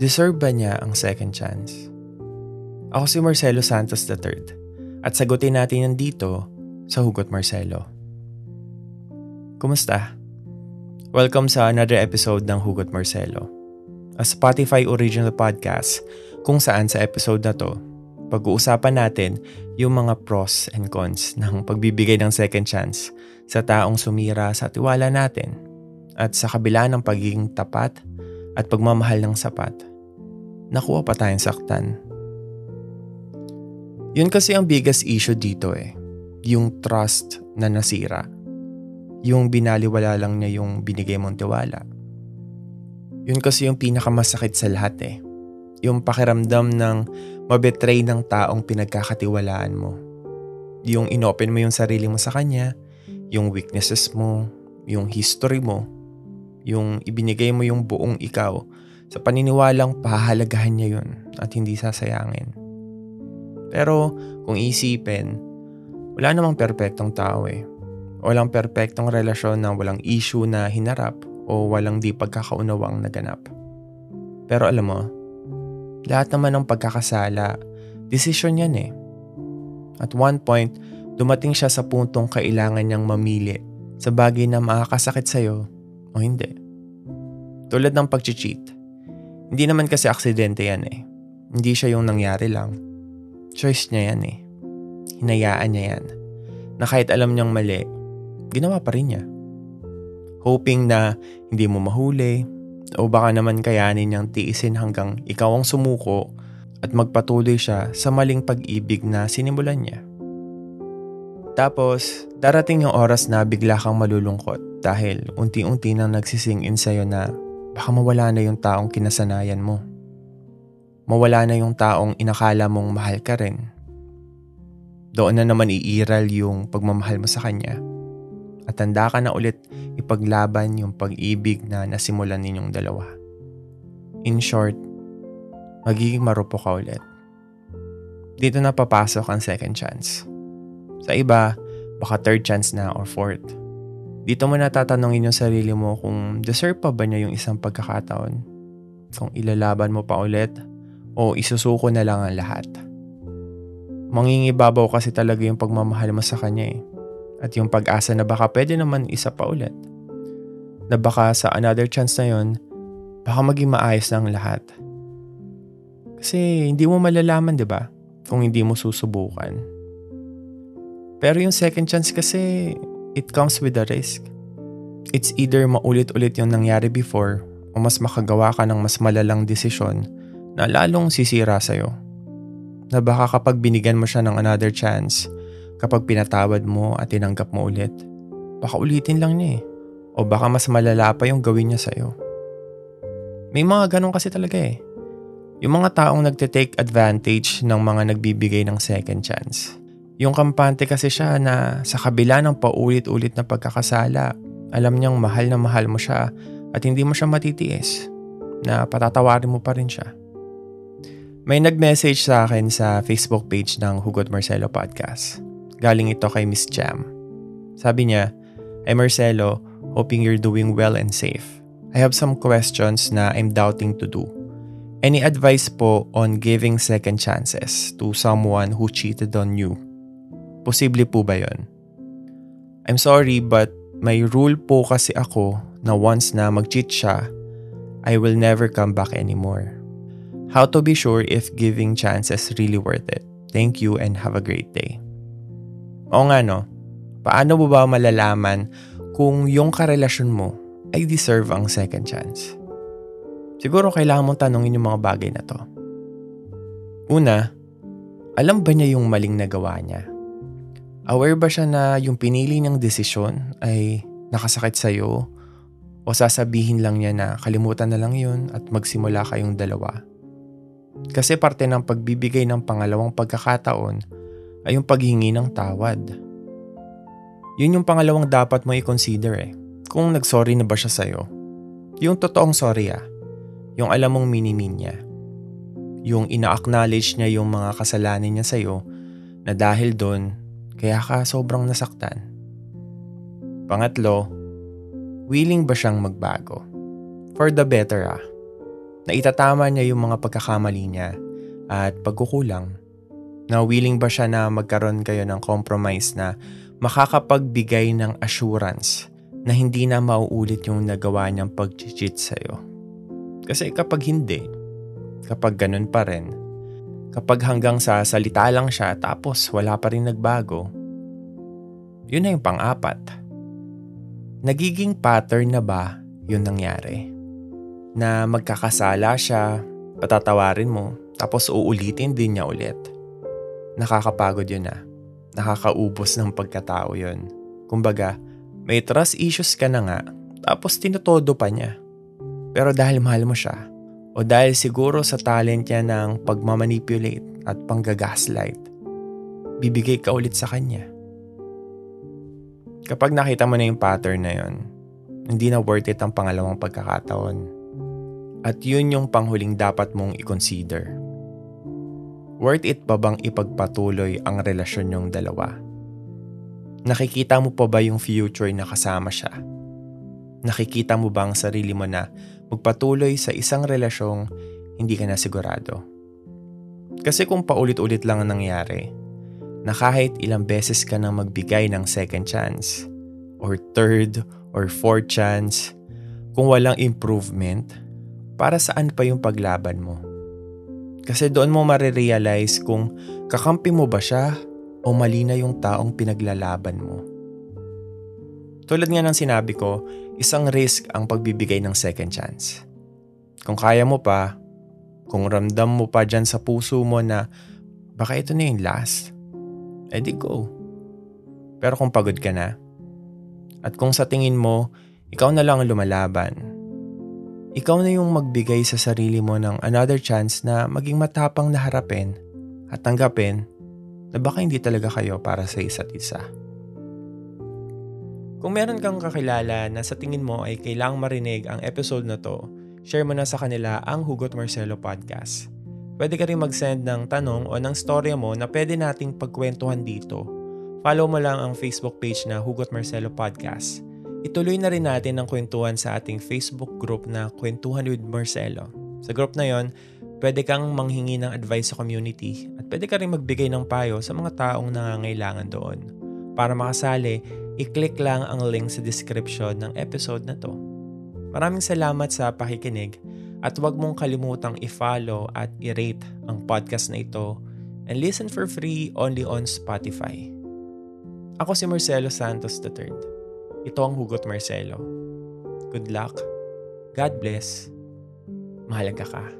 Deserve ba niya ang second chance? Ako si Marcelo Santos III at sagutin natin yan dito sa Hugot Marcelo. Kumusta? Welcome sa another episode ng Hugot Marcelo. A Spotify original podcast kung saan sa episode na to, pag-uusapan natin yung mga pros and cons ng pagbibigay ng second chance sa taong sumira sa tiwala natin at sa kabila ng pagiging tapat at pagmamahal ng sapat nakuha pa tayong saktan. Yun kasi ang biggest issue dito eh. Yung trust na nasira. Yung binaliwala lang niya yung binigay mong tiwala. Yun kasi yung pinakamasakit sa lahat eh. Yung pakiramdam ng mabetray ng taong pinagkakatiwalaan mo. Yung inopen mo yung sarili mo sa kanya, yung weaknesses mo, yung history mo, yung ibinigay mo yung buong ikaw sa paniniwalang pahalagahan niya yun at hindi sasayangin. Pero kung isipin, wala namang perpektong tao eh. Walang perpektong relasyon na walang issue na hinarap o walang di pagkakaunawang naganap. Pero alam mo, lahat naman ng pagkakasala, desisyon yan eh. At one point, dumating siya sa puntong kailangan niyang mamili sa bagay na makakasakit sa'yo o hindi. Tulad ng pag-cheat. Hindi naman kasi aksidente yan eh. Hindi siya yung nangyari lang. Choice niya yan eh. Hinayaan niya yan. Na kahit alam niyang mali, ginawa pa rin niya. Hoping na hindi mo mahuli o baka naman kayanin niyang tiisin hanggang ikaw ang sumuko at magpatuloy siya sa maling pag-ibig na sinimulan niya. Tapos, darating yung oras na bigla kang malulungkot dahil unti-unti nang nagsising in sa'yo na baka mawala na yung taong kinasanayan mo. Mawala na yung taong inakala mong mahal ka rin. Doon na naman iiral yung pagmamahal mo sa kanya. At tanda ka na ulit ipaglaban yung pag-ibig na nasimulan ninyong dalawa. In short, magiging marupo ka ulit. Dito na papasok ang second chance. Sa iba, baka third chance na or fourth. Dito mo natatanungin yung sarili mo kung deserve pa ba niya yung isang pagkakataon. Kung ilalaban mo pa ulit o isusuko na lang ang lahat. Mangingibabaw kasi talaga yung pagmamahal mo sa kanya eh. At yung pag-asa na baka pwede naman isa pa ulit. Na baka sa another chance na yon, baka maging maayos na lahat. Kasi hindi mo malalaman, di ba? Kung hindi mo susubukan. Pero yung second chance kasi, it comes with a risk. It's either maulit-ulit yung nangyari before o mas makagawa ka ng mas malalang desisyon na lalong sisira sa'yo. Na baka kapag binigyan mo siya ng another chance, kapag pinatawad mo at tinanggap mo ulit, baka ulitin lang niya eh. O baka mas malala pa yung gawin niya sa'yo. May mga ganun kasi talaga eh. Yung mga taong nagte-take advantage ng mga nagbibigay ng second chance. Yung kampante kasi siya na sa kabila ng paulit-ulit na pagkakasala, alam niyang mahal na mahal mo siya at hindi mo siya matitiis na patatawarin mo pa rin siya. May nag-message sa akin sa Facebook page ng Hugot Marcelo Podcast. Galing ito kay Miss Jam. Sabi niya, Hey Marcelo, hoping you're doing well and safe. I have some questions na I'm doubting to do. Any advice po on giving second chances to someone who cheated on you? Posible po ba yon? I'm sorry but may rule po kasi ako na once na mag-cheat siya, I will never come back anymore. How to be sure if giving chances really worth it? Thank you and have a great day. O nga no, paano mo ba malalaman kung yung karelasyon mo ay deserve ang second chance? Siguro kailangan mong tanongin yung mga bagay na to. Una, alam ba niya yung maling nagawa niya? Aware ba siya na yung pinili niyang desisyon ay nakasakit sa'yo o sasabihin lang niya na kalimutan na lang yun at magsimula kayong dalawa? Kasi parte ng pagbibigay ng pangalawang pagkakataon ay yung paghingi ng tawad. Yun yung pangalawang dapat mo i-consider eh. Kung nagsorry na ba siya sa'yo. Yung totoong sorry ah. Yung alam mong minimin niya. Yung ina-acknowledge niya yung mga kasalanan niya sa'yo na dahil doon kaya ka sobrang nasaktan. Pangatlo, willing ba siyang magbago? For the better ah. Na itatama niya yung mga pagkakamali niya at pagkukulang. Na willing ba siya na magkaroon kayo ng compromise na makakapagbigay ng assurance na hindi na mauulit yung nagawa niyang pag-cheat sa'yo. Kasi kapag hindi, kapag ganun pa rin, kapag hanggang sa salita lang siya tapos wala pa rin nagbago, yun na yung pang-apat. Nagiging pattern na ba yun nangyari? Na magkakasala siya, patatawarin mo, tapos uulitin din niya ulit. Nakakapagod yun na. Nakakaubos ng pagkatao yun. Kumbaga, may trust issues ka na nga, tapos tinutodo pa niya. Pero dahil mahal mo siya, o dahil siguro sa talent niya ng pagmamanipulate at panggagaslight, bibigay ka ulit sa kanya. Kapag nakita mo na yung pattern na yon, hindi na worth it ang pangalawang pagkakataon. At yun yung panghuling dapat mong i-consider. Worth it pa bang ipagpatuloy ang relasyon yung dalawa? Nakikita mo pa ba yung future na kasama siya? Nakikita mo ba ang sarili mo na magpatuloy sa isang relasyong hindi ka na sigurado? Kasi kung paulit-ulit lang ang nangyari, na kahit ilang beses ka nang magbigay ng second chance, or third, or fourth chance, kung walang improvement, para saan pa yung paglaban mo? Kasi doon mo marirealize kung kakampi mo ba siya o mali na yung taong pinaglalaban mo. Tulad nga ng sinabi ko, isang risk ang pagbibigay ng second chance. Kung kaya mo pa, kung ramdam mo pa dyan sa puso mo na baka ito na yung last, edi go. Pero kung pagod ka na, at kung sa tingin mo, ikaw na lang ang lumalaban, ikaw na yung magbigay sa sarili mo ng another chance na maging matapang na harapin at tanggapin na baka hindi talaga kayo para sa isa't isa. Kung meron kang kakilala na sa tingin mo ay kailangang marinig ang episode na to, share mo na sa kanila ang Hugot Marcelo Podcast. Pwede ka rin mag-send ng tanong o ng storya mo na pwede nating pagkwentuhan dito. Follow mo lang ang Facebook page na Hugot Marcelo Podcast. Ituloy na rin natin ang kwentuhan sa ating Facebook group na Kwentuhan with Marcelo. Sa group na yon, Pwede kang manghingi ng advice sa community at pwede ka rin magbigay ng payo sa mga taong nangangailangan doon. Para makasali, i-click lang ang link sa description ng episode na to. Maraming salamat sa pakikinig at huwag mong kalimutang i-follow at i-rate ang podcast na ito and listen for free only on Spotify. Ako si Marcelo Santos III. Ito ang Hugot Marcelo. Good luck. God bless. Mahalaga ka.